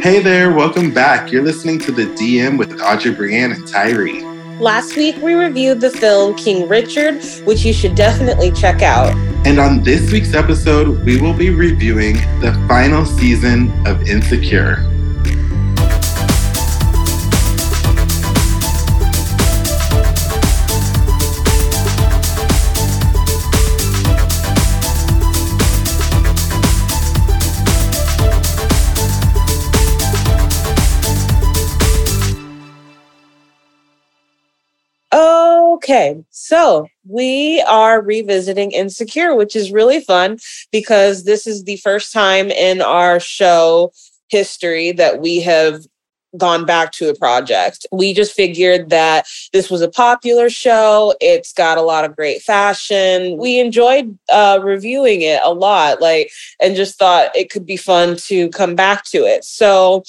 Hey there, welcome back. You're listening to the DM with Audrey Brianne and Tyree. Last week, we reviewed the film King Richard, which you should definitely check out. And on this week's episode, we will be reviewing the final season of Insecure. Okay, so we are revisiting Insecure, which is really fun because this is the first time in our show history that we have gone back to a project. We just figured that this was a popular show. It's got a lot of great fashion. We enjoyed uh, reviewing it a lot, like, and just thought it could be fun to come back to it. So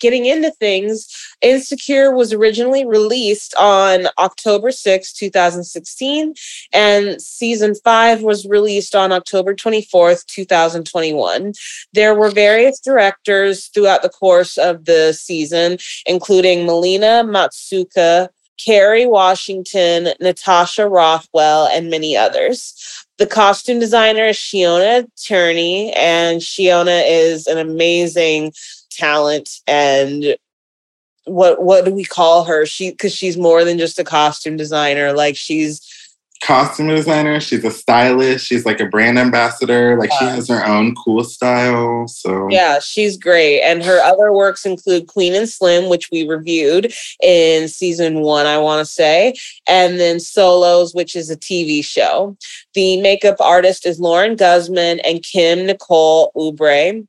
getting into things, Insecure was originally released on October 6, 2016, and season five was released on October 24th, 2021. There were various directors throughout the course of the season, including Melina Matsuoka, Kerry Washington, Natasha Rothwell, and many others. The costume designer is Shiona Turini, and Shiona is an amazing talent and what what do we call her she because she's more than just a costume designer like she's costume designer she's a stylist she's like a brand ambassador like yeah. she has her own cool style so. Yeah she's great and her other works include queen and slim which we reviewed in season one i want to say and then solos which is a tv show. The makeup artist is lauren guzman and kim nicole oubre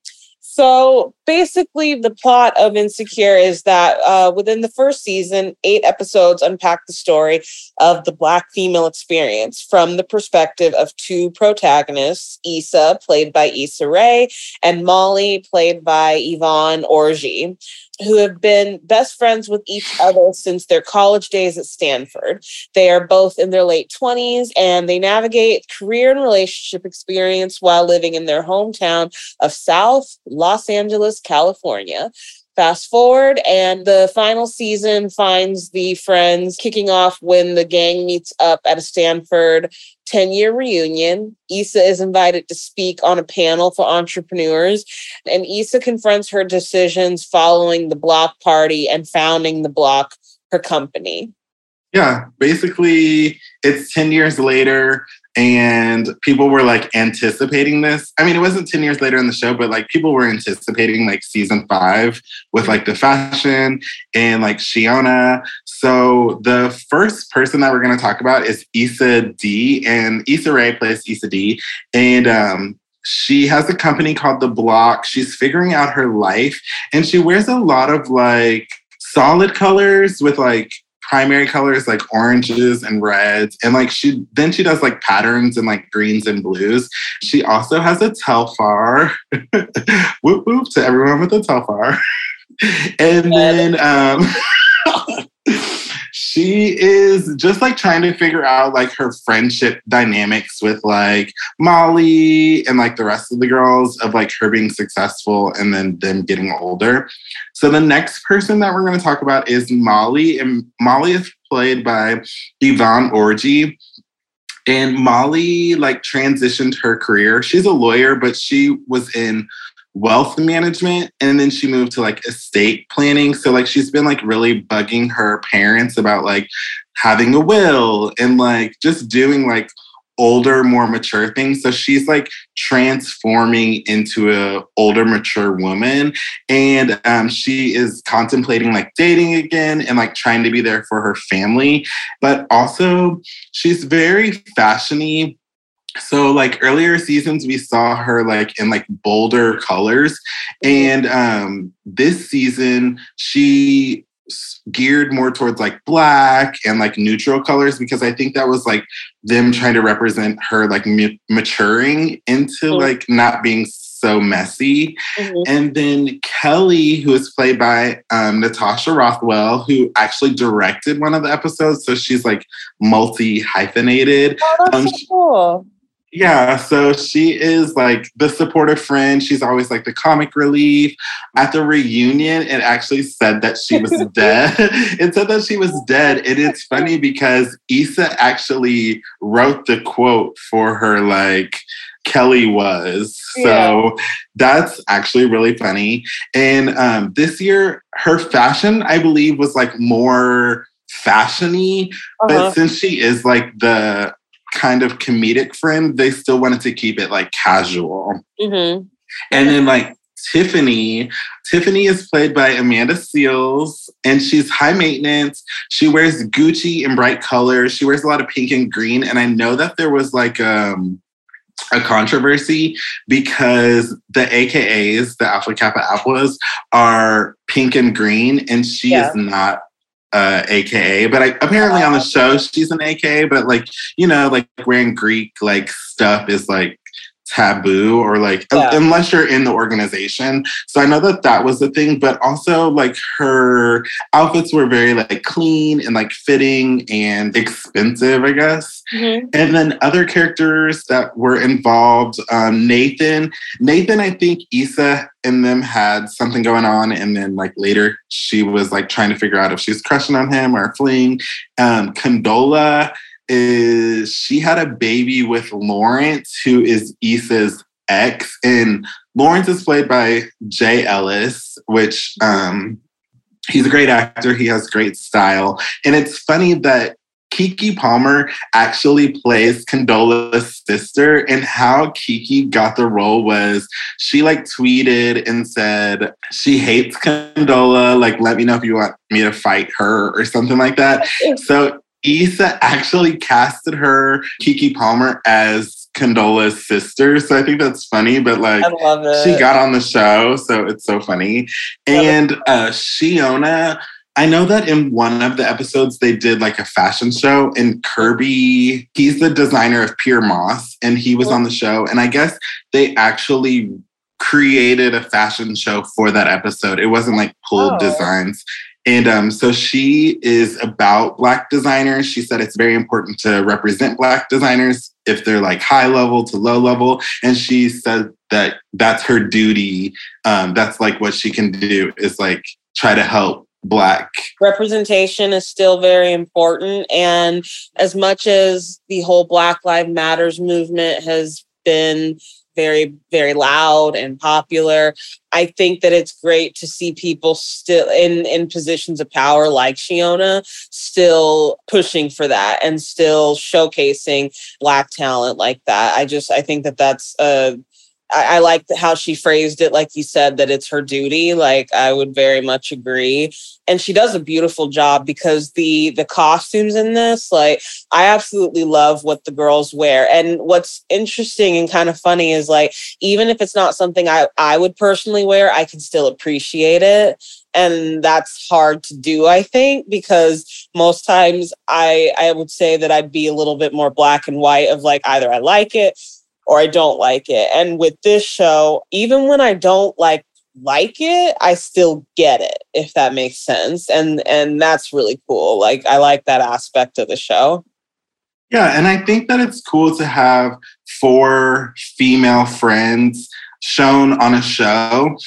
so basically, the plot of Insecure is that uh, within the first season, eight episodes unpack the story of the Black female experience from the perspective of two protagonists Issa, played by Issa Rae, and Molly, played by Yvonne Orji who have been best friends with each other since their college days at Stanford. They are both in their late 20s and they navigate career and relationship experience while living in their hometown of South Los Angeles, California. Fast forward, and the final season finds the friends kicking off when the gang meets up at a Stanford 10 year reunion. Issa is invited to speak on a panel for entrepreneurs, and Issa confronts her decisions following the block party and founding the block, her company. Yeah, basically, it's 10 years later and people were like anticipating this. I mean, it wasn't 10 years later in the show, but like people were anticipating like season five with like the fashion and like Shiona. So the first person that we're going to talk about is Issa D, and Issa Rae plays Issa D. And um, she has a company called The Block. She's figuring out her life and she wears a lot of like solid colors with like primary colors like oranges and reds. And like she then she does like patterns and like greens and blues. She also has a telfar. Whoop whoop to everyone with a telfar. And then um she is just like trying to figure out like her friendship dynamics with like Molly and like the rest of the girls of like her being successful and then them getting older. So the next person that we're going to talk about is Molly, and Molly is played by Yvonne Orji. And Molly like transitioned her career. She's a lawyer, but she was in wealth management and then she moved to like estate planning. So like she's been like really bugging her parents about like having a will and like just doing like older more mature things. So she's like transforming into a older mature woman. And um, she is contemplating like dating again and like trying to be there for her family. But also she's very fashiony so like earlier seasons we saw her like in like bolder colors and um this season she geared more towards like black and like neutral colors because I think that was like them trying to represent her like m- maturing into mm-hmm. like not being so messy. Mm-hmm. And then Kelly, who is played by um, Natasha Rothwell, who actually directed one of the episodes. So she's like multi hyphenated. Oh, that's um, so cool Yeah, so she is like the supportive friend. She's always like the comic relief. At the reunion, it actually said that she was dead. it said that she was dead. And it's funny because Issa actually wrote the quote for her, like, Kelly was. So yeah. that's actually really funny. And um, this year, her fashion, I believe, was like more fashiony. Uh-huh. But since she is like the kind of comedic friend, they still wanted to keep it like casual. Mm-hmm. And then like Tiffany. Tiffany is played by Amanda Seales, and she's high maintenance. She wears Gucci in bright colors. She wears a lot of pink and green. And I know that there was like um, a controversy because the AKAs, the Alpha Kappa Alphas, are pink and green, and she yeah. is not uh, AKA, but I, apparently on the show she's an AKA. But like you know, like wearing Greek like stuff is like taboo or like yeah. unless you're in the organization so i know that that was the thing but also like her outfits were very like clean and like fitting and expensive i guess mm-hmm. and then other characters that were involved um, nathan nathan i think Issa and them had something going on and then like later she was like trying to figure out if she's crushing on him or fleeing um, condola is she had a baby with Lawrence, who is Issa's ex, and Lawrence is played by Jay Ellis, which um, he's a great actor. He has great style, and it's funny that Keke Palmer actually plays Condola's sister, and how Keke got the role was she like tweeted and said she hates Condola. Like, let me know if you want me to fight her or something like that. So Issa actually casted her, Keke Palmer, as Condola's sister. So I think that's funny, but like she got on the show, so it's so funny. And uh Shiona, I know that in one of the episodes they did like a fashion show and Kerby, he's the designer of Pyer Moss and he was on the show. And I guess they actually created a fashion show for that episode. It wasn't like pulled oh. designs. And um, so she is about Black designers. She said it's very important to represent Black designers if they're like high level to low level. And she said that that's her duty. Um, that's like what she can do is like try to help Black. Representation is still very important. And as much as the whole Black Lives Matters movement has been very, very loud and popular. I think that it's great to see people still in, in positions of power like Shiona still pushing for that and still showcasing Black talent like that. I just, I think that that's a, I, I like how she phrased it, like you said, that it's her duty. Like I would very much agree, and she does a beautiful job because the the costumes in this, like I absolutely love what the girls wear. And what's interesting and kind of funny is like even if it's not something I I would personally wear, I can still appreciate it and that's hard to do i think because most times i i would say that i'd be a little bit more black and white of like either i like it or I don't like it. And with this show, even when I don't like like it, I still get it, if that makes sense. And and that's really cool. Like I like that aspect of the show. Yeah, and I think that it's cool to have four female friends shown on a show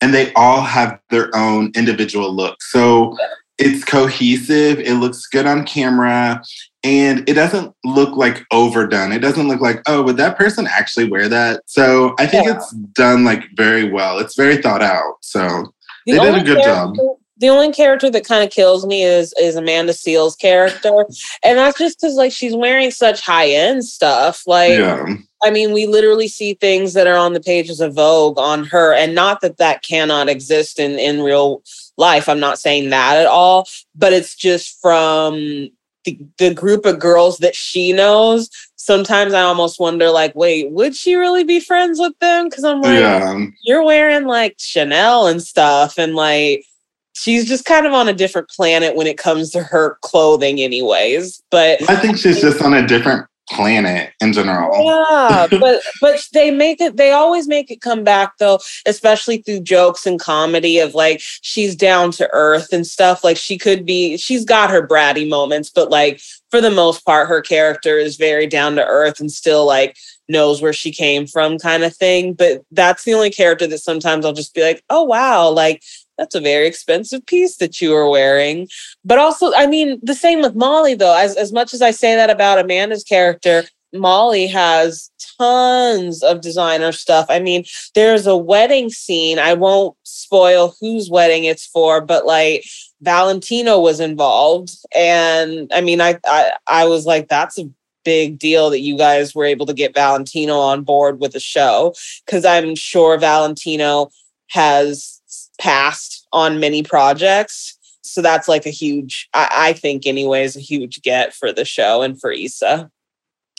and they all have their own individual look. So it's cohesive, it looks good on camera, and it doesn't look like overdone. It doesn't look like, oh, would that person actually wear that? So I think yeah. it's done like very well. It's very thought out. So the they did a good job. The only character that kind of kills me is is Amanda Seales' character, and that's just because like she's wearing such high end stuff. Like, yeah. I mean, we literally see things that are on the pages of Vogue on her, and not that that cannot exist in in real life. I'm not saying that at all, but it's just from the, the group of girls that she knows sometimes i almost wonder like wait would she really be friends with them because i'm like yeah. you're wearing like chanel and stuff and like she's just kind of on a different planet when it comes to her clothing anyways but i think she's just on a different planet in general. Yeah, but but they make it they always make it come back though, especially through jokes and comedy of like she's down to earth and stuff. Like she could be she's got her bratty moments, but like for the most part, her character is very down to earth and still like knows where she came from, kind of thing. But that's the only character that sometimes I'll just be like, oh, wow, like that's a very expensive piece that you are wearing. But also, I mean, the same with Molly, though. As, as much as I say that about Amanda's character, Molly has tons of designer stuff. I mean, there's a wedding scene. I won't spoil whose wedding it's for, but like Valentino was involved. And I mean, I I, I was like, that's a big deal that you guys were able to get Valentino on board with the show. Cause I'm sure Valentino has passed on many projects. So that's like a huge, I, I think, anyways, a huge get for the show and for Issa.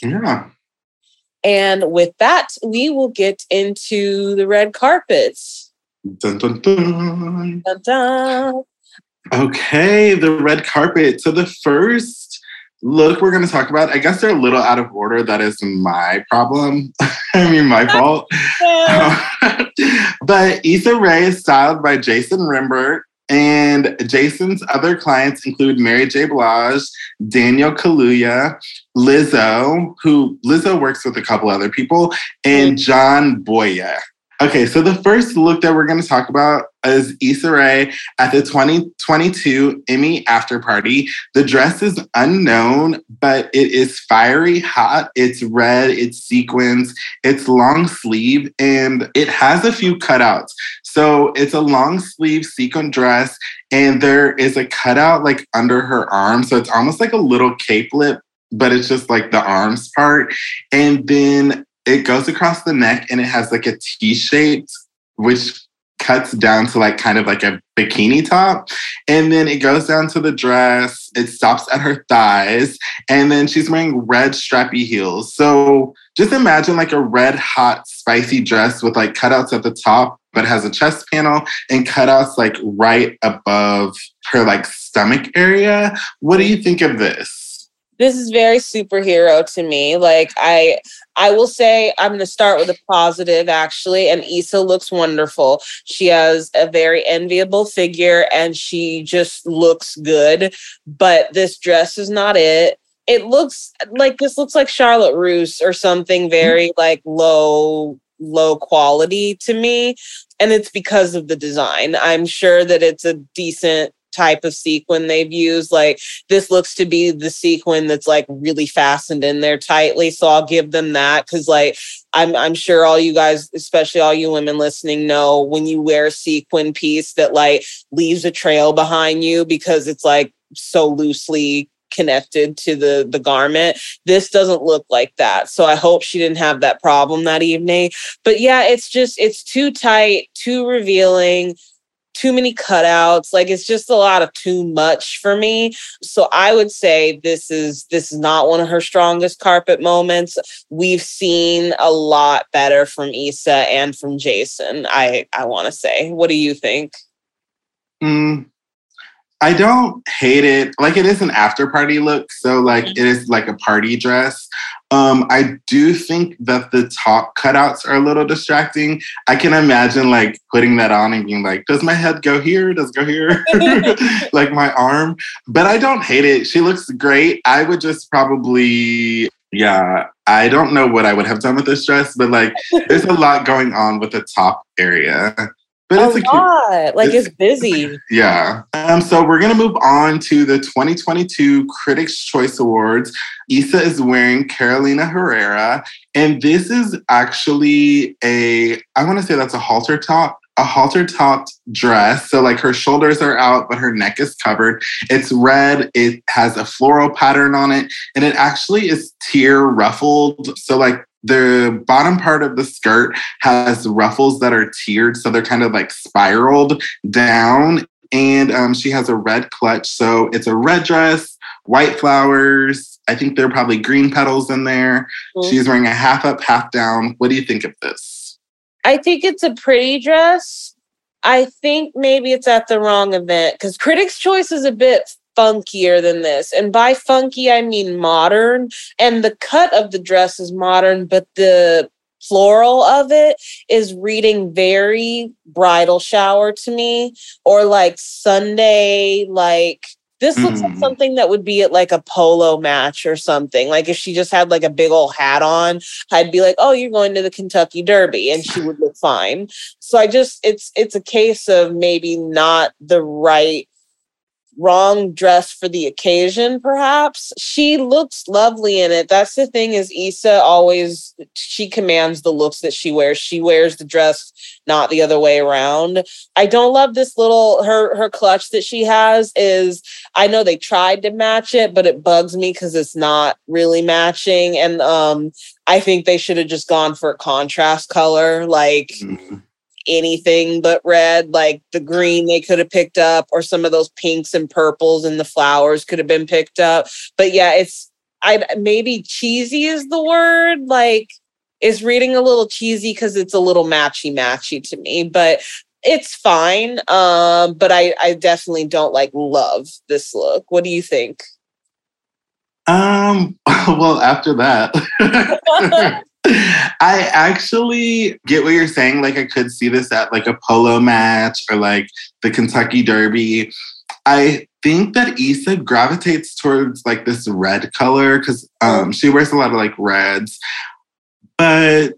Yeah. And with that, we will get into the red carpets. Dun, dun, dun. Dun, dun. Okay, the red carpet. So the first look we're going to talk about, I guess they're a little out of order. That is my problem. I mean, my fault. but Issa Rae is styled by Jason Rembert. And Jason's other clients include Mary J. Blige, Daniel Kaluuya, Lizzo, who Lizzo works with a couple other people, and mm. John Boyega. Okay, so the first look that we're going to talk about is Issa Rae at the 2022 Emmy After Party. The dress is unknown, but it is fiery hot. It's red, it's sequins, it's long sleeve, and it has a few cutouts. So it's a long sleeve sequin dress, and there is a cutout like under her arm. So it's almost like a little capelet, but it's just like the arms part. And then it goes across the neck and it has like a T shape, which cuts down to like kind of like a bikini top. And then it goes down to the dress. It stops at her thighs. And then she's wearing red strappy heels. So just imagine like a red, hot, spicy dress with like cutouts at the top, but has a chest panel and cutouts like right above her like stomach area. What do you think of this? This is very superhero to me. Like I I will say I'm going to start with a positive actually and Issa looks wonderful. She has a very enviable figure and she just looks good, but this dress is not it. It looks like this looks like Charlotte Russe or something mm-hmm. very like low low quality to me and it's because of the design. I'm sure that it's a decent type of sequin they've used. Like this looks to be the sequin that's like really fastened in there tightly. So I'll give them that because like I'm I'm sure all you guys, especially all you women listening, know when you wear a sequin piece that like leaves a trail behind you because it's like so loosely connected to the the garment this doesn't look like that so i hope she didn't have that problem that evening but yeah it's just it's too tight too revealing too many cutouts like it's just a lot of too much for me. So i would say this is this is not one of her strongest carpet moments. We've seen a lot better from Issa and from Jason i i want to say. What do you think? Mm, I don't hate it. Like it is an after party look, so like it is like a party dress. Um, I do think that the top cutouts are a little distracting. I can imagine like putting that on and being like, does my head go here? Does it go here? like my arm. But I don't hate it. She looks great. I would just probably, yeah, I don't know what I would have done with this dress, but like there's a lot going on with the top area. But a it's a lot. Like it's, it's busy. Yeah. Um, so we're gonna move on to the 2022 Critics' Choice Awards. Issa is wearing Carolina Herrera, and this is actually a I want to say that's a halter top a halter topped dress. So, like, her shoulders are out, but her neck is covered. It's red. It has a floral pattern on it, and it actually is tier ruffled. So, like, the bottom part of the skirt has ruffles that are tiered. So, they're kind of like spiraled down. And um, she has a red clutch. So, it's a red dress, white flowers. I think there are probably green petals in there. Mm-hmm. She's wearing a half up, half down. What do you think of this? I think it's a pretty dress. I think maybe it's at the wrong event because Critics' Choice is a bit funkier than this. And by funky, I mean modern. And the cut of the dress is modern, but the floral of it is reading very bridal shower to me or like Sunday, like This looks like Mm. something that would be at like a polo match or something. Like if she just had like a big old hat on, I'd be like, "Oh, you're going to the Kentucky Derby," and she would look fine. So I just it's it's a case of maybe not the right wrong dress for the occasion perhaps. She looks lovely in it. That's the thing is Issa always she commands the looks that she wears. She wears the dress not the other way around. I don't love this little her her clutch that she has is i know they tried to match it but it bugs me because it's not really matching. And um i think they should have just gone for a contrast color like Mm. Anything but red like the green they could have picked up or some of those pinks and purples and the flowers could have been picked up. But yeah it's i maybe cheesy is the word like it's reading a little cheesy because it's a little matchy matchy to me but it's fine um but i i definitely don't like love this look. What do you think? Um, well, after that, I actually get what you're saying. Like, I could see this at like a polo match or like the Kentucky Derby. I think that Issa gravitates towards like this red color because um, she wears a lot of like reds. But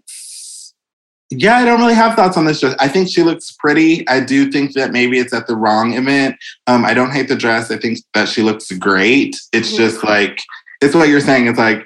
yeah, I don't really have thoughts on this dress. I think she looks pretty. I do think that maybe it's at the wrong event. Um, I don't hate the dress. I think that she looks great. It's just like it's what you're saying. It's like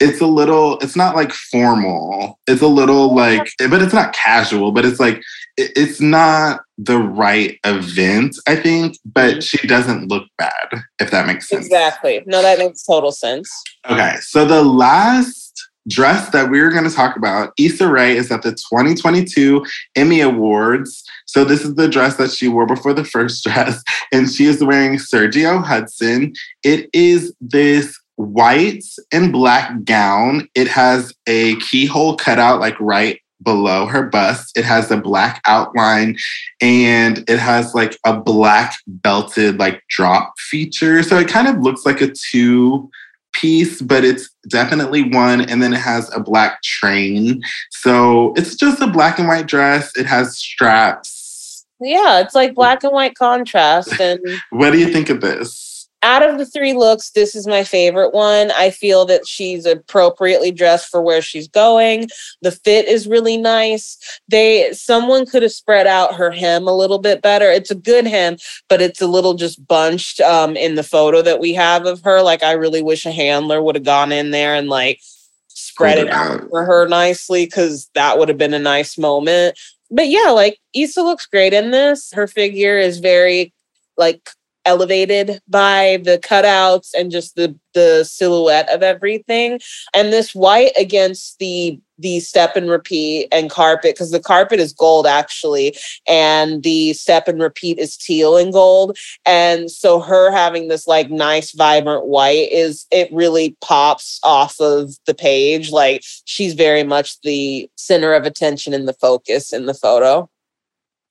it's a little. It's not like formal. It's a little like, but it's not casual. But it's like it- it's not the right event. I think, but Mhm. she doesn't look bad. If that makes sense. exactly no that makes total sense Okay, so the last dress that we're going to talk about, Issa Rae, is at the 2022 Emmy Awards. So this is the dress that she wore before the first dress, and she is wearing Sergio Hudson. It is this white and black gown. It has a keyhole cutout like right below her bust. It has a black outline and it has like a black belted like drop feature. So it kind of looks like a two piece, but it's definitely one. And then it has a black train. So it's just a black and white dress. It has straps. yeah it's like black and white contrast and What do you think of this? Out of the three looks, this is my favorite one. I feel that she's appropriately dressed for where she's going. The fit is really nice. They someone could have spread out her hem a little bit better. It's a good hem, but it's a little just bunched um, in the photo that we have of her. Like I really wish a handler would have gone in there and like spread it out. for her nicely because that would have been a nice moment. But yeah, like Issa looks great in this. Her figure is very like elevated by the cutouts and just the the silhouette of everything. And this white against the the step and repeat and carpet because the carpet is gold actually and the step and repeat is teal and gold. And so her having this like nice vibrant white is it really pops off of the page. Like she's very much the center of attention and the focus in the photo.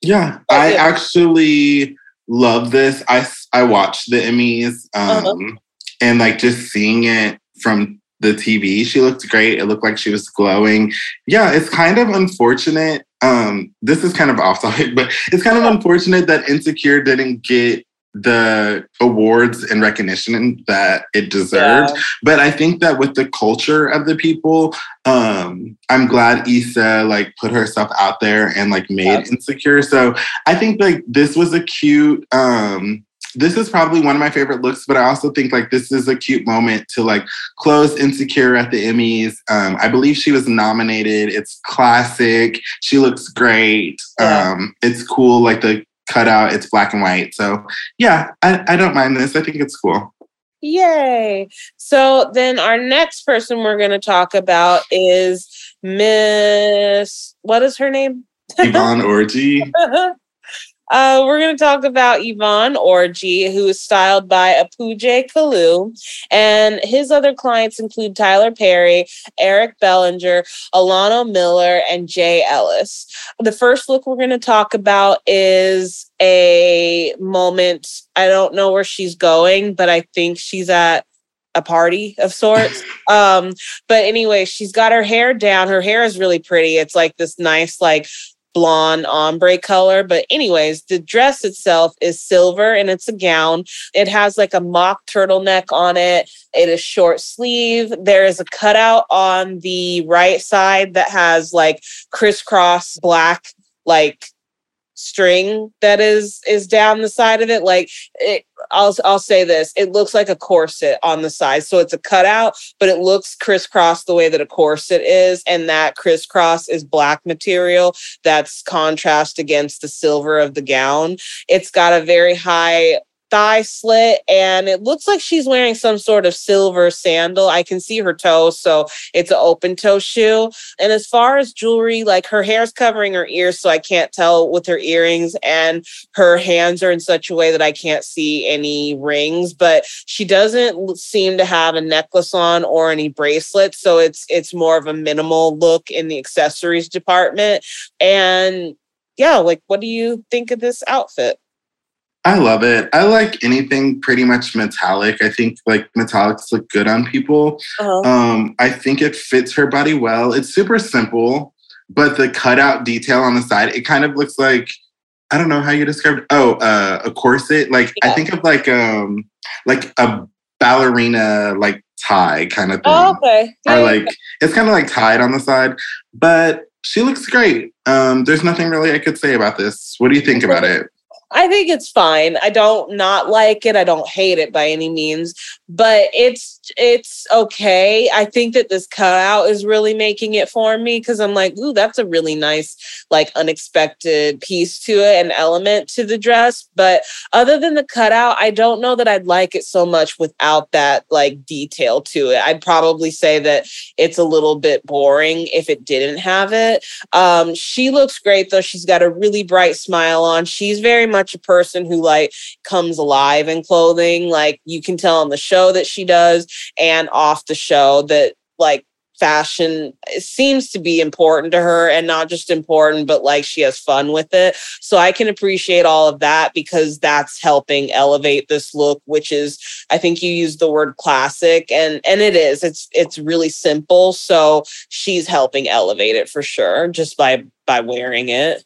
Yeah, I actually love this. I I watched the Emmys, um, Uh-huh. and like just seeing it from the TV, she looked great. It looked like she was glowing. Yeah, it's kind of unfortunate. Um, this is kind of off topic, but it's kind of unfortunate that Insecure didn't get the awards and recognition that it deserved. Yeah. But I think that with the culture of the people, um, I'm glad Issa like put herself out there and like made Yeah. insecure. So I think like this was a cute um this is probably one of my favorite looks, but I also think like this is a cute moment to like close Insecure at the Emmys. Um, I believe she was nominated. It's classic. She looks great. Yeah. Um, it's cool, like the cutout, it's black and white. So yeah, I, I don't mind this. I think it's cool. Yay. So then our next person we're going to talk about is Miss, what is her name? Yvonne Orji. Uh, we're going to talk about Yvonne Orji, who is styled by Apuje Kalu. And his other clients include Tyler Perry, Eric Bellinger, Alano Miller, and Jay Ellis. The first look we're going to talk about is a moment. I don't know where she's going, but I think she's at a party of sorts. um, but anyway, she's got her hair down. Her hair is really pretty. It's like this nice, like blonde ombre color. But, anyways, the dress itself is silver and it's a gown. It has like a mock turtleneck on it. It is short sleeve. There is a cutout on the right side that has like crisscross black, like string that is is down the side of it like it I'll I'll say this it looks like a corset on the side. So it's a cutout but it looks crisscross the way that a corset is and that crisscross is black material that's contrast against the silver of the gown. It's got a very high thigh slit and it looks like she's wearing some sort of silver sandal. I can see her toes, so it's an open toe shoe. And as far as jewelry, like her hair's covering her ears, so I can't tell with her earrings, and her hands are in such a way that I can't see any rings, but she doesn't seem to have a necklace on or any bracelets. So it's it's more of a minimal look in the accessories department. And yeah, like what do you think of this outfit? I love it. I like anything pretty much metallic. I think like metallics look good on people. Uh-huh. Um, I think it fits her body well. It's super simple, but the cutout detail on the side, it kind of looks like I don't know how you describe it. Oh, uh, a corset. Like yeah. I think of like um like a ballerina like tie kind of thing. Oh, okay. Yeah, or like it's kind of like tied on the side, but she looks great. Um, there's nothing really I could say about this. What do you think about it? I think it's fine. I don't not like it. I don't hate it by any means, but it's it's okay. I think that this cutout is really making it for me because I'm like, ooh, that's a really nice, like unexpected piece to it, an element to the dress. But other than the cutout, I don't know that I'd like it so much without that like detail to it. I'd probably say that it's a little bit boring if it didn't have it. Um, she looks great though. She's got a really bright smile on. She's very much a person who like comes alive in clothing. Like you can tell on the show that she does and off the show that like fashion seems to be important to her and not just important but like she has fun with it. So i can appreciate all of that because that's helping elevate this look which is i think you use the word classic and and it is. It's it's really simple so she's helping elevate it for sure just by by wearing it.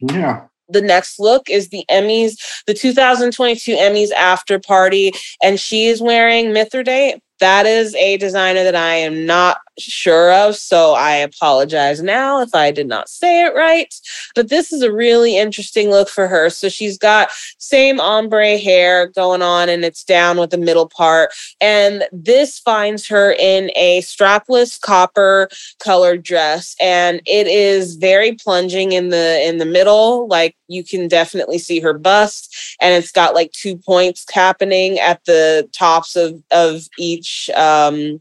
Yeah the next look is the Emmys, the 2022 Emmys after party, and she is wearing Mithridate. That is a designer that I am not sure of. So I apologize now if I did not say it right. But this is a really interesting look for her. So she's got same ombre hair going on and it's down with the middle part. And this finds her in a strapless copper colored dress. And it is very plunging in the in the middle. Like you can definitely see her bust. And it's got like two points happening at the tops of, of each um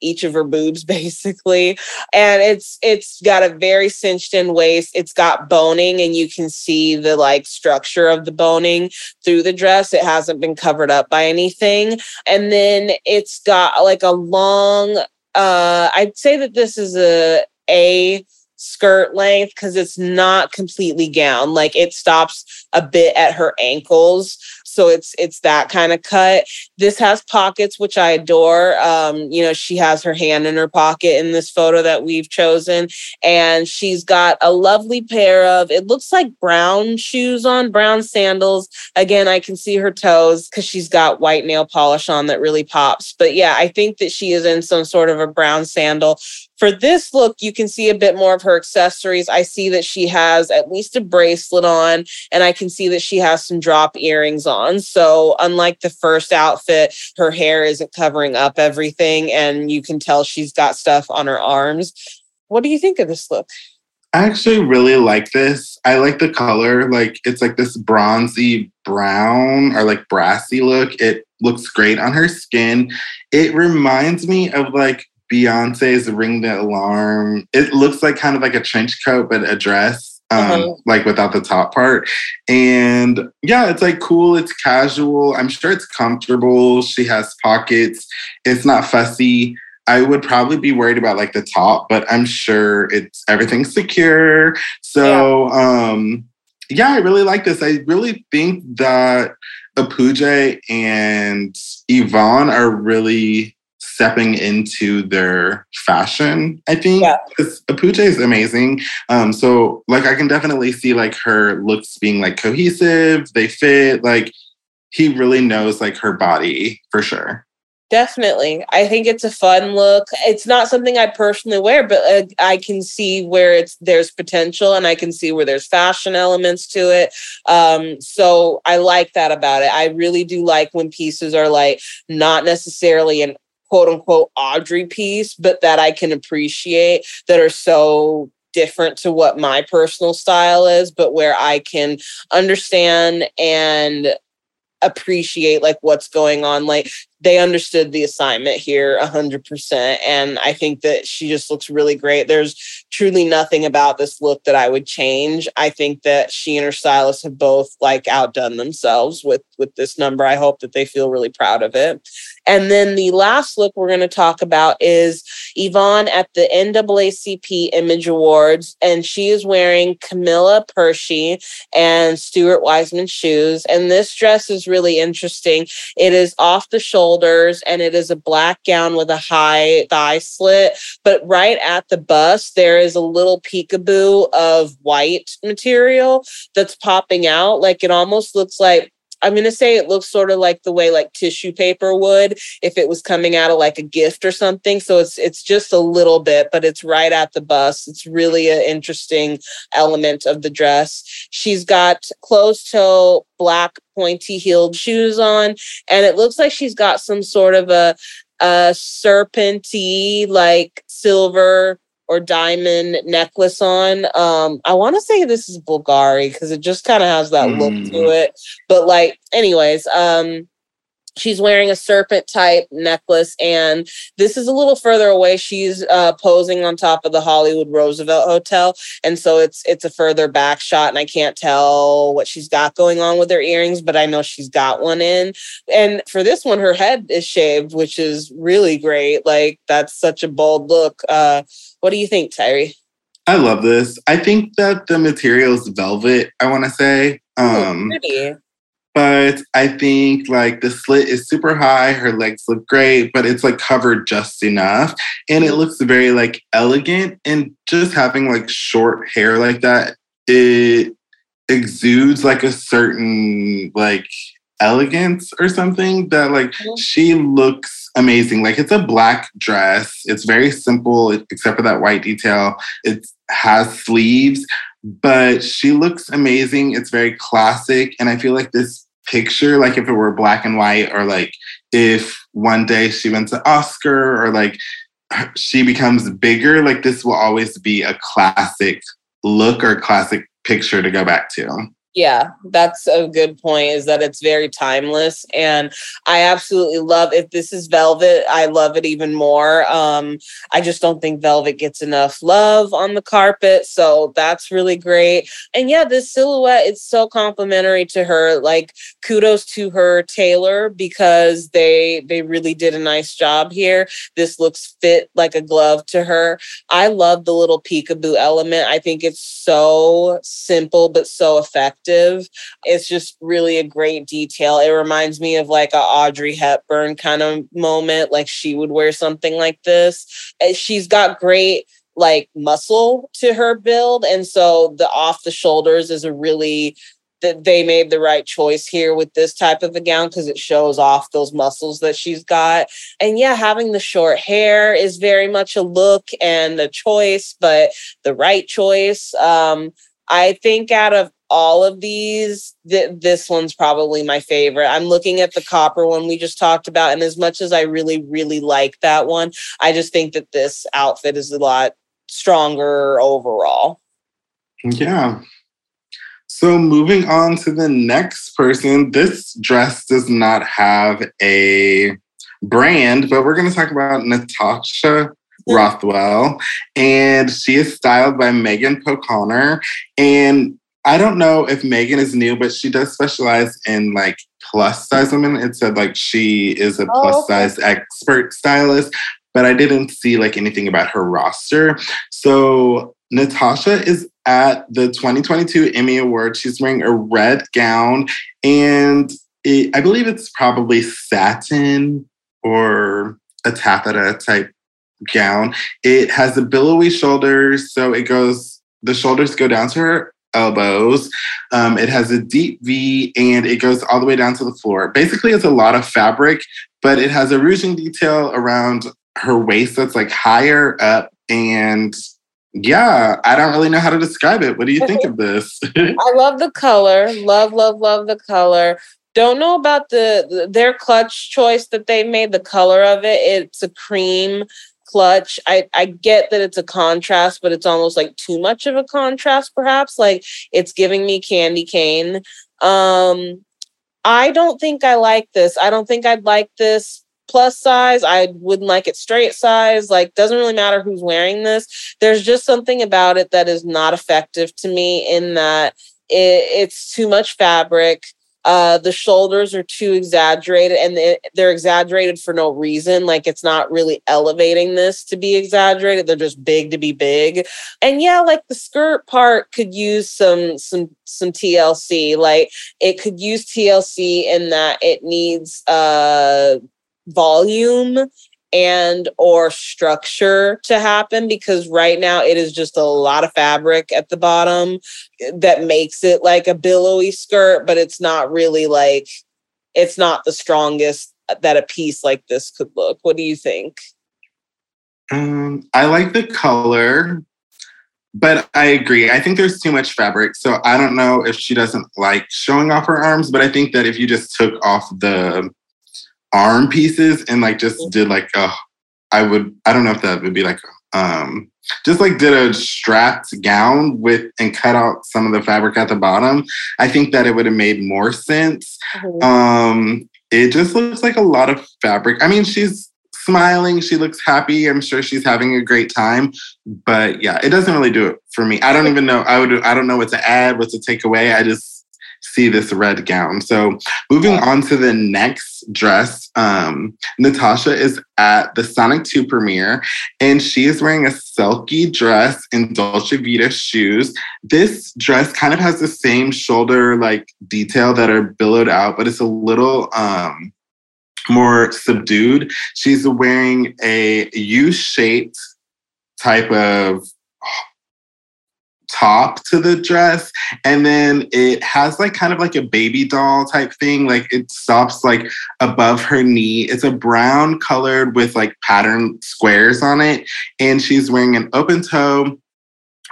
each of her boobs basically. And it's it's got a very cinched in waist. It's got boning and you can see the like structure of the boning through the dress. It hasn't been covered up by anything. And then it's got like a long uh i'd say that this is a a skirt length because it's not completely gown like it stops a bit at her ankles so it's it's that kind of cut. This has pockets, which I adore. Um, you know, she has her hand in her pocket in this photo that we've chosen, and she's got a lovely pair of it looks like brown shoes on, brown sandals. Again, I can see her toes because she's got white nail polish on that really pops. But yeah, I think that she is in some sort of a brown sandal for this look, you can see a bit more of her accessories. I see that she has at least a bracelet on, and I can see that she has some drop earrings on. So, unlike the first outfit, her hair isn't covering up everything, and you can tell she's got stuff on her arms. What do you think of this look? I actually really like this. I like the color. Like it's like this bronzy brown or like brassy look. It looks great on her skin. It reminds me of like Beyonce's Ring the Alarm. It looks like kind of like a trench coat, but a dress, um, uh-huh. like without the top part. And yeah, it's like cool. It's casual. I'm sure it's comfortable. She has pockets. It's not fussy. I would probably be worried about like the top, but I'm sure it's everything's secure. So yeah. um yeah, I really like this. I really think that Apuje and Yvonne are really stepping into their fashion, I think. Yeah. Apuje is amazing. Um, so like I can definitely see like her looks being like cohesive, they fit, like he really knows like her body for sure. Definitely. I think it's a fun look. It's not something I personally wear, but uh, I can see where it's there's potential and I can see where there's fashion elements to it. Um, so I like that about it. I really do like when pieces are like not necessarily an quote unquote Audrey piece, but that I can appreciate that are so different to what my personal style is, but where I can understand and appreciate like what's going on. Like they understood the assignment here 100% and i think that she just looks really great. There's truly nothing about this look that i would change. I think that she and her stylist have both like outdone themselves with with this number. I hope that they feel really proud of it. And then the last look we're going to talk about is yvonne at the naacp image awards and she is wearing camilla pershey and stuart weitzman shoes and this dress is really interesting. It is off the shoulder shoulders and it is a black gown with a high thigh slit. But right at the bust, there is a little peekaboo of white material that's popping out. Like it almost looks like I'm going to say it looks sort of like the way like tissue paper would if it was coming out of like a gift or something. So it's it's just a little bit, but it's right at the bust. It's really an interesting element of the dress. She's got closed toe black pointy heeled shoes on and it looks like she's got some sort of a a serpenty like silver or diamond necklace on. Um, I want to say this is Bulgari because it just kind of has that mm. look to mm. it. But like, anyways, um, she's wearing a serpent type necklace and this is a little further away she's uh, posing on top of the hollywood roosevelt hotel and so it's it's a further back shot and i can't tell what she's got going on with her earrings but i know she's got one in and for this one her head is shaved which is really great like that's such a bold look uh what do you think, Tyree? I love this. I think that the material is velvet, I want to say. Um, pretty. But I think like the slit is super high, her legs look great, but it's like covered just enough. And it looks very like elegant. And just having like short hair like that, it exudes like a certain like elegance or something that like mm-hmm. she looks amazing. Like it's a black dress. It's very simple, except for that white detail. It has sleeves, but she looks amazing. It's very classic. And I feel like this picture, like if it were black and white, or like if one day she went to Oscar or like she becomes bigger, like this will always be a classic look or classic picture to go back to. Yeah, that's a good point is that it's very timeless and I absolutely love if this is velvet, I love it even more. Um I just don't think velvet gets enough love on the carpet, so that's really great. And yeah, this silhouette it's so complimentary to her. Like kudos to her tailor because they they really did a nice job here. This looks fit like a glove to her. I love the little peekaboo element. I think it's so simple but so effective effective. It's just really a great detail. It reminds me of like a Audrey Hepburn kind of moment, like she would wear something like this. And She's got great like muscle to her build and so the off the shoulders is a really that they made the right choice here with this type of a gown because it shows off those muscles that she's got. And yeah, having the short hair is very much a look and a choice, but the right choice. Um, I think out of all of these, th- this one's probably my favorite. I'm looking at the copper one we just talked about, and as much as I really, really like that one, I just think that this outfit is a lot stronger overall. Yeah. So moving on to the next person, this dress does not have a brand, but we're going to talk about Natasha Rothwell, and she is styled by Megan Poconnor. And I don't know if Megan is new, but she does specialize in like plus size women. It said like she is a oh, plus size expert stylist, but I didn't see like anything about her roster. So Natasha is at the 2022 Emmy Awards. She's wearing a red gown, and it, I believe it's probably satin or a taffeta type gown. It has the billowy shoulders, so it goes, the shoulders go down to her elbows. Um, it has a deep V and it goes all the way down to the floor. Basically, it's a lot of fabric, but it has a ruching detail around her waist that's like higher up. And yeah, I don't really know how to describe it. What do you think of this? I love the color. Love, love, love the color. Don't know about the their clutch choice that they made. The color of it. It's a cream clutch. I, I get that it's a contrast, but it's almost like too much of a contrast, perhaps. Like it's giving me candy cane. Um, I don't think I like this. I don't think I'd like this plus size. I wouldn't like it straight size. Like, doesn't really matter who's wearing this. There's just something about it that is not effective to me in that it, it's too much fabric. Uh, the shoulders are too exaggerated and they're exaggerated for no reason. Like it's not really elevating this to be exaggerated. They're just big to be big. And yeah, like the skirt part could use some some some TLC. Like it could use TLC in that it needs uh volume and or structure to happen because right now it is just a lot of fabric at the bottom that makes it like a billowy skirt but it's not really like it's not the strongest that a piece like this could look. What do you think? Um, i like the color but i agree. I think there's too much fabric so i don't know if she doesn't like showing off her arms but i think that if you just took off the arm pieces and like just did like a I would I don't know if that would be like um just like did a strapped gown with and cut out some of the fabric at the bottom, I think that it would have made more sense. Mm-hmm. Um it just looks like a lot of fabric. I mean, she's smiling, she looks happy. I'm sure she's having a great time, but yeah, it doesn't really do it for me. I don't even know I would I don't know what to add, what to take away. I just see this red gown. So moving on to the next dress, um, Natasha is at the Sonic 2 premiere and she is wearing a silky dress in Dolce Vita shoes. This dress kind of has the same shoulder like detail that are billowed out, but it's a little um, more subdued. She's wearing a U-shaped type of top to the dress and then it has like kind of like a baby doll type thing like it stops like above her knee. It's a brown colored with like pattern squares on it and she's wearing an open toe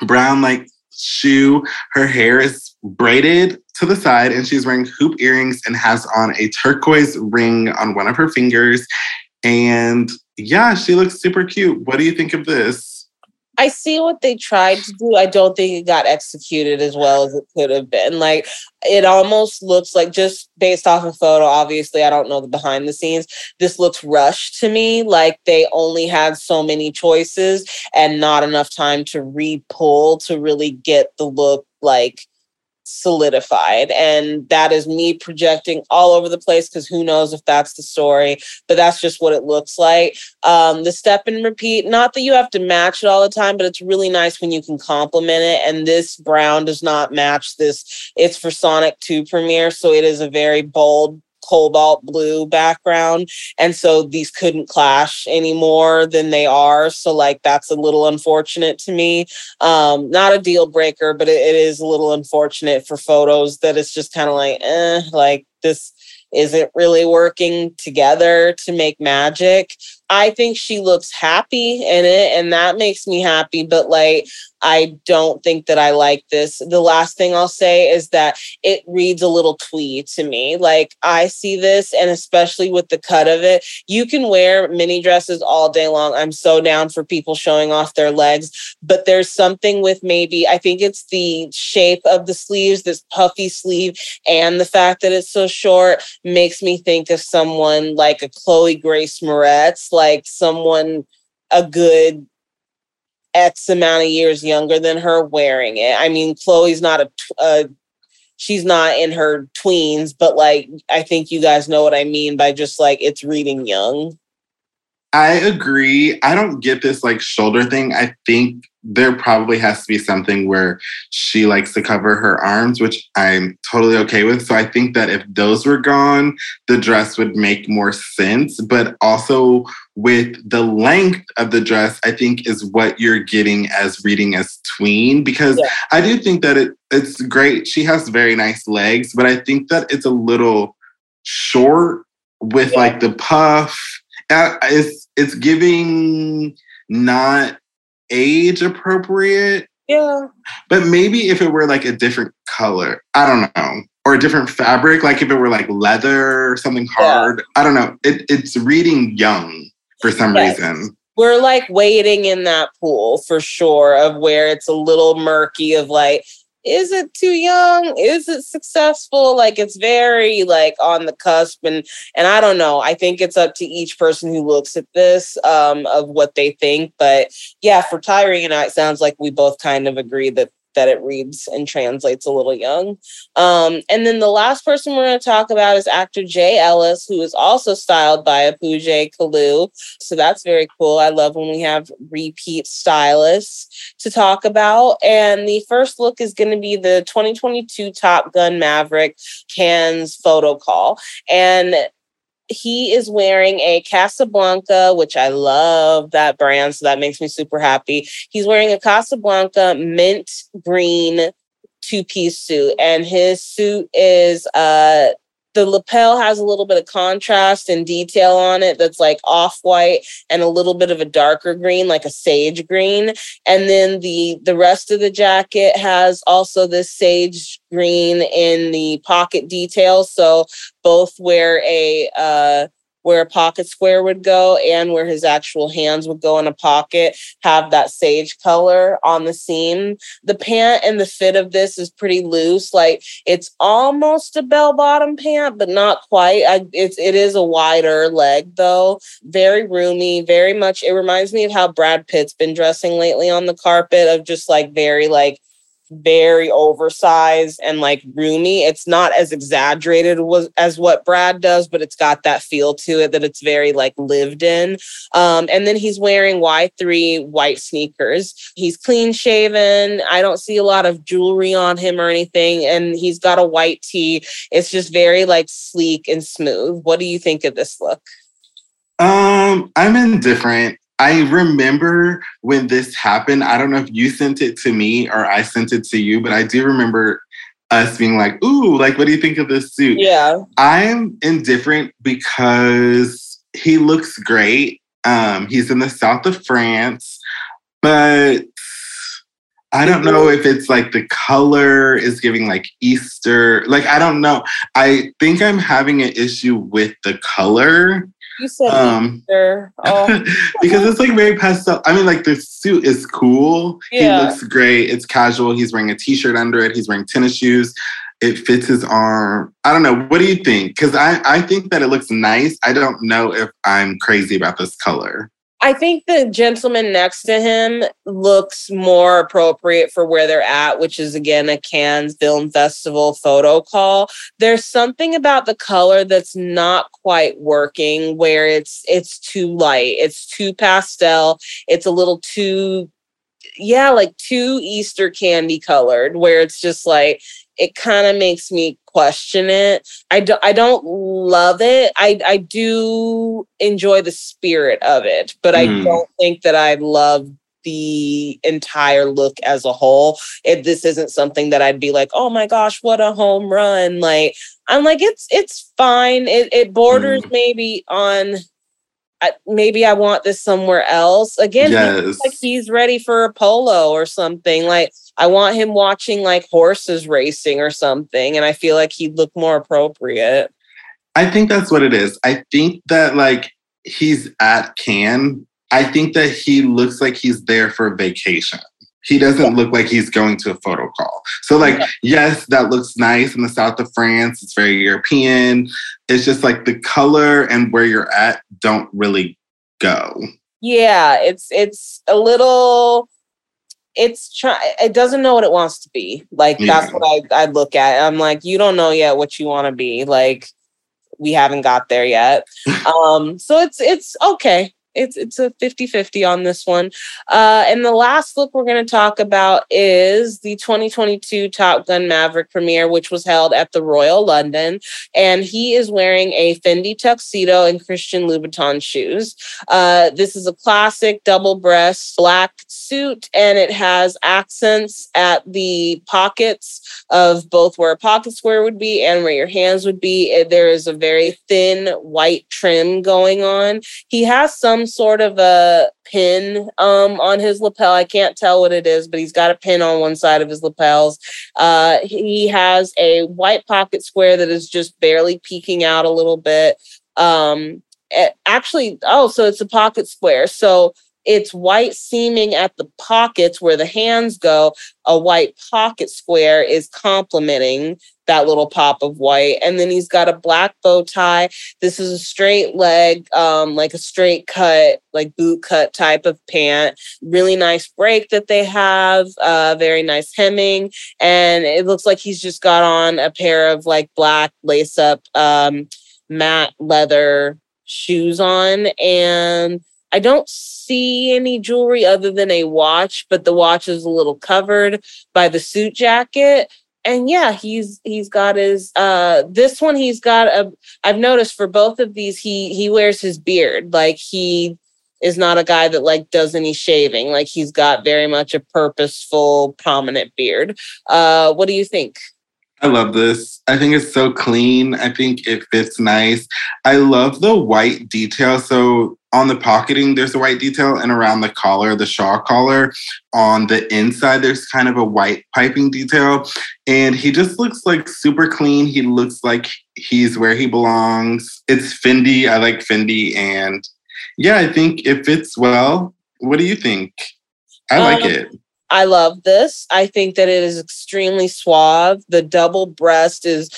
brown like shoe. Her hair is braided to the side and she's wearing hoop earrings and has on a turquoise ring on one of her fingers. And yeah she looks super cute. What do you think of this I see what they tried to do. I don't think it got executed as well as it could have been. Like it almost looks like just based off a photo, obviously, I don't know the behind the scenes. This looks rushed to me. Like they only had so many choices and not enough time to re-pull to really get the look like solidified. And that is me projecting all over the place because who knows if that's the story, but that's just what it looks like. Um, the step and repeat, not that you have to match it all the time, but it's really nice when you can complement it. And this brown does not match this. It's for Sonic 2 premiere. So it is a very bold cobalt blue background. And so these couldn't clash any more than they are. So, like, that's a little unfortunate to me. Um, not a deal breaker, but it, it is a little unfortunate for photos that it's just kind of like, eh, like this isn't really working together to make magic. I think she looks happy in it, and that makes me happy. But like, I don't think that I like this. The last thing I'll say is that it reads a little twee to me. Like I see this, and especially with the cut of it, you can wear mini dresses all day long. I'm so down for people showing off their legs, but there's something with maybe, I think it's the shape of the sleeves, this puffy sleeve, and the fact that it's so short makes me think of someone like a Chloe Grace Moretz, like someone a good X amount of years younger than her wearing it. I mean, Chloe's not a, a she's not in her tweens, but like I think you guys know what I mean by just like it's reading young. I agree. I don't get this like shoulder thing. I think there probably has to be something where she likes to cover her arms, which I'm totally okay with. So I think that if those were gone, the dress would make more sense. But also with the length of the dress, I think is what you're getting as reading as tween. Because yeah. I do think that it, it's great. She has very nice legs, but I think that it's a little short with yeah. like the puff. Uh, it's it's giving not age appropriate. Yeah. But maybe if it were like a different color, I don't know, or a different fabric, like if it were like leather or something hard, yeah. I don't know. It, it's reading young for some yes. reason. We're like waiting in that pool for sure of where it's a little murky of like, is it too young? Is it successful? Like it's very like on the cusp and and i don't know. I think it's up to each person who looks at this um of what they think but yeah for tyree and i it sounds like we both kind of agree that that it reads and translates a little young. Um, and then the last person we're going to talk about is actor Jay Ellis, who is also styled by Apuje Kalu. So that's very cool. I love when we have repeat stylists to talk about. And the first look is going to be the 2022 Top Gun Maverick Cannes photo call. And he is wearing a Casablanca, which I love that brand. So that makes me super happy. He's wearing a Casablanca mint green two piece suit, and his suit is uh the lapel has a little bit of contrast and detail on it that's like off white and a little bit of a darker green like a sage green. And then the the rest of the jacket has also this sage green in the pocket details. So both wear a uh where a pocket square would go and where his actual hands would go in a pocket have that sage color on the seam. The pant and the fit of this is pretty loose. Like it's almost a bell bottom pant, but not quite. I, it's, it is a wider leg though. Very roomy, very much. It reminds me of how Brad Pitt's been dressing lately on the carpet of just like very like very oversized and like roomy. It's not as exaggerated as what Brad does, but it's got that feel to it that it's very like lived in. Um, and then he's wearing Y3 white sneakers. He's clean shaven. I don't see a lot of jewelry on him or anything. And he's got a white tee. It's just very like sleek and smooth. What do you think of this look? Um, I'm indifferent. I remember when this happened. I don't know if you sent it to me or I sent it to you, but I do remember us being like, ooh, like, what do you think of this suit? Yeah. I'm indifferent because he looks great. Um, he's in the south of France, but I don't know if it's like the color is giving like Easter. Like, I don't know. I think I'm having an issue with the color. You said um, oh. because it's like very pastel. I mean, like the suit is cool. Yeah. He looks great. It's casual. He's wearing a t-shirt under it. He's wearing tennis shoes. It fits his arm. I don't know. What do you think? Because I, I think that it looks nice. I don't know if I'm crazy about this color. I think the gentleman next to him looks more appropriate for where they're at, which is again a Cannes Film Festival photo call. There's something about the color that's not quite working where it's it's too light, it's too pastel, it's a little too yeah, like too Easter candy colored where it's just like it kind of makes me question it. I don't I don't love it. I I do enjoy the spirit of it, but mm. I don't think that I love the entire look as a whole. If this isn't something that I'd be like, "Oh my gosh, what a home run." Like I'm like it's it's fine. It it borders mm. maybe on maybe I want this somewhere else. Again, yes. like he's ready for a polo or something. Like I want him watching like horses racing or something, and I feel like he'd look more appropriate. I think that's what it is. I think that like he's at Cannes. I think that he looks like he's there for a vacation. He doesn't look like he's going to a photo call. So, like, yes, that looks nice in the south of France. It's very European. It's just like the color and where you're at don't really go. Yeah, it's it's a little it's try it doesn't know what it wants to be. Like yeah. that's what I I look at. I'm like, you don't know yet what you want to be. Like we haven't got there yet. um, so it's it's okay. It's it's a 50-50 on this one. Uh, and the last look we're going to talk about is the 2022 Top Gun Maverick premiere, which was held at the Royal London. And he is wearing a Fendi tuxedo and Christian Louboutin shoes. Uh, this is a classic double breast black suit, and it has accents at the pockets of both where a pocket square would be and where your hands would be. There is a very thin white trim going on. He has some sort of a pin um, on his lapel. I can't tell what it is, but he's got a pin on one side of his lapels. Uh, he has a white pocket square that is just barely peeking out a little bit. Um, actually, oh, so it's a pocket square. So it's white seaming at the pockets where the hands go. A white pocket square is complementing that little pop of white. And then he's got a black bow tie. This is a straight leg, um, like a straight cut, like boot cut type of pant. Really nice break that they have, uh, very nice hemming. And it looks like he's just got on a pair of like black lace up um, matte leather shoes on. And I don't see any jewelry other than a watch, but the watch is a little covered by the suit jacket. And yeah, he's he's got his uh this one he's got a I've noticed for both of these he he wears his beard. Like he is not a guy that like does any shaving. Like he's got very much a purposeful prominent beard. Uh what do you think? I love this. I think it's so clean. I think it fits nice. I love the white detail. So on the pocketing, there's a white detail, and around the collar, the shawl collar, on the inside, there's kind of a white piping detail. And he just looks like super clean. He looks like he's where he belongs. It's Fendi. I like Fendi. And yeah, I think it fits well. What do you think? I like um, it. I love this. I think that it is extremely suave. The double breast is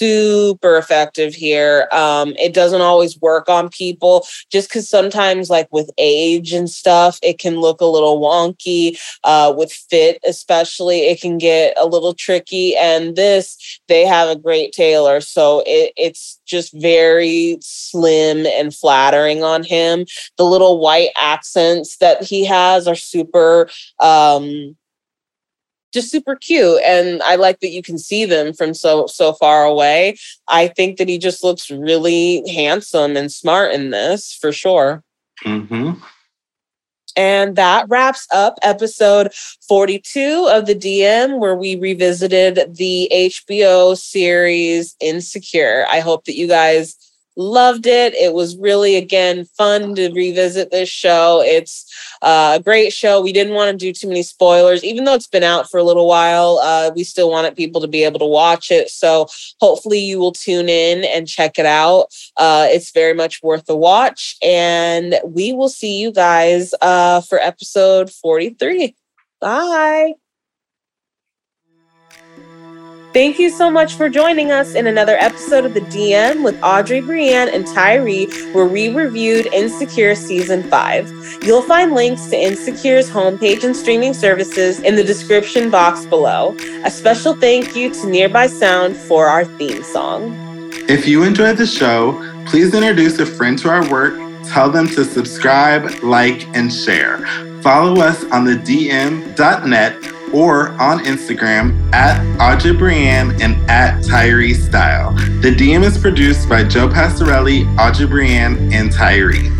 super effective here. Um, it doesn't always work on people just because sometimes, like with age and stuff, it can look a little wonky. Uh, with fit, especially, it can get a little tricky. And this, they have a great tailor. So it, it's just very slim and flattering on him. The little white accents that he has are super. Um, just super cute and i like that you can see them from so so far away. I think that he just looks really handsome and smart in this for sure. Mm-hmm. and that wraps up episode 42 of the dm where we revisited the hbo series insecure. I hope that you guys loved it. It was really, again, fun to revisit this show. It's uh, a great show. We didn't want to do too many spoilers, even though it's been out for a little while. Uh, we still wanted people to be able to watch it. So hopefully you will tune in and check it out. Uh, it's very much worth a watch. And we will see you guys uh, for episode 43. Bye. Thank you so much for joining us in another episode of The DM with Audrey Brianne and Tyree, where we reviewed Insecure Season 5. You'll find links to Insecure's homepage and streaming services in the description box below. A special thank you to Nearby Sound for our theme song. If you enjoyed the show, please introduce a friend to our work, tell them to subscribe, like, and share. Follow us on the DM.net or on Instagram at Audrey Brianne and at Tyree Style. The DM is produced by Joe Passarelli, Audrey Brianne, and Tyree.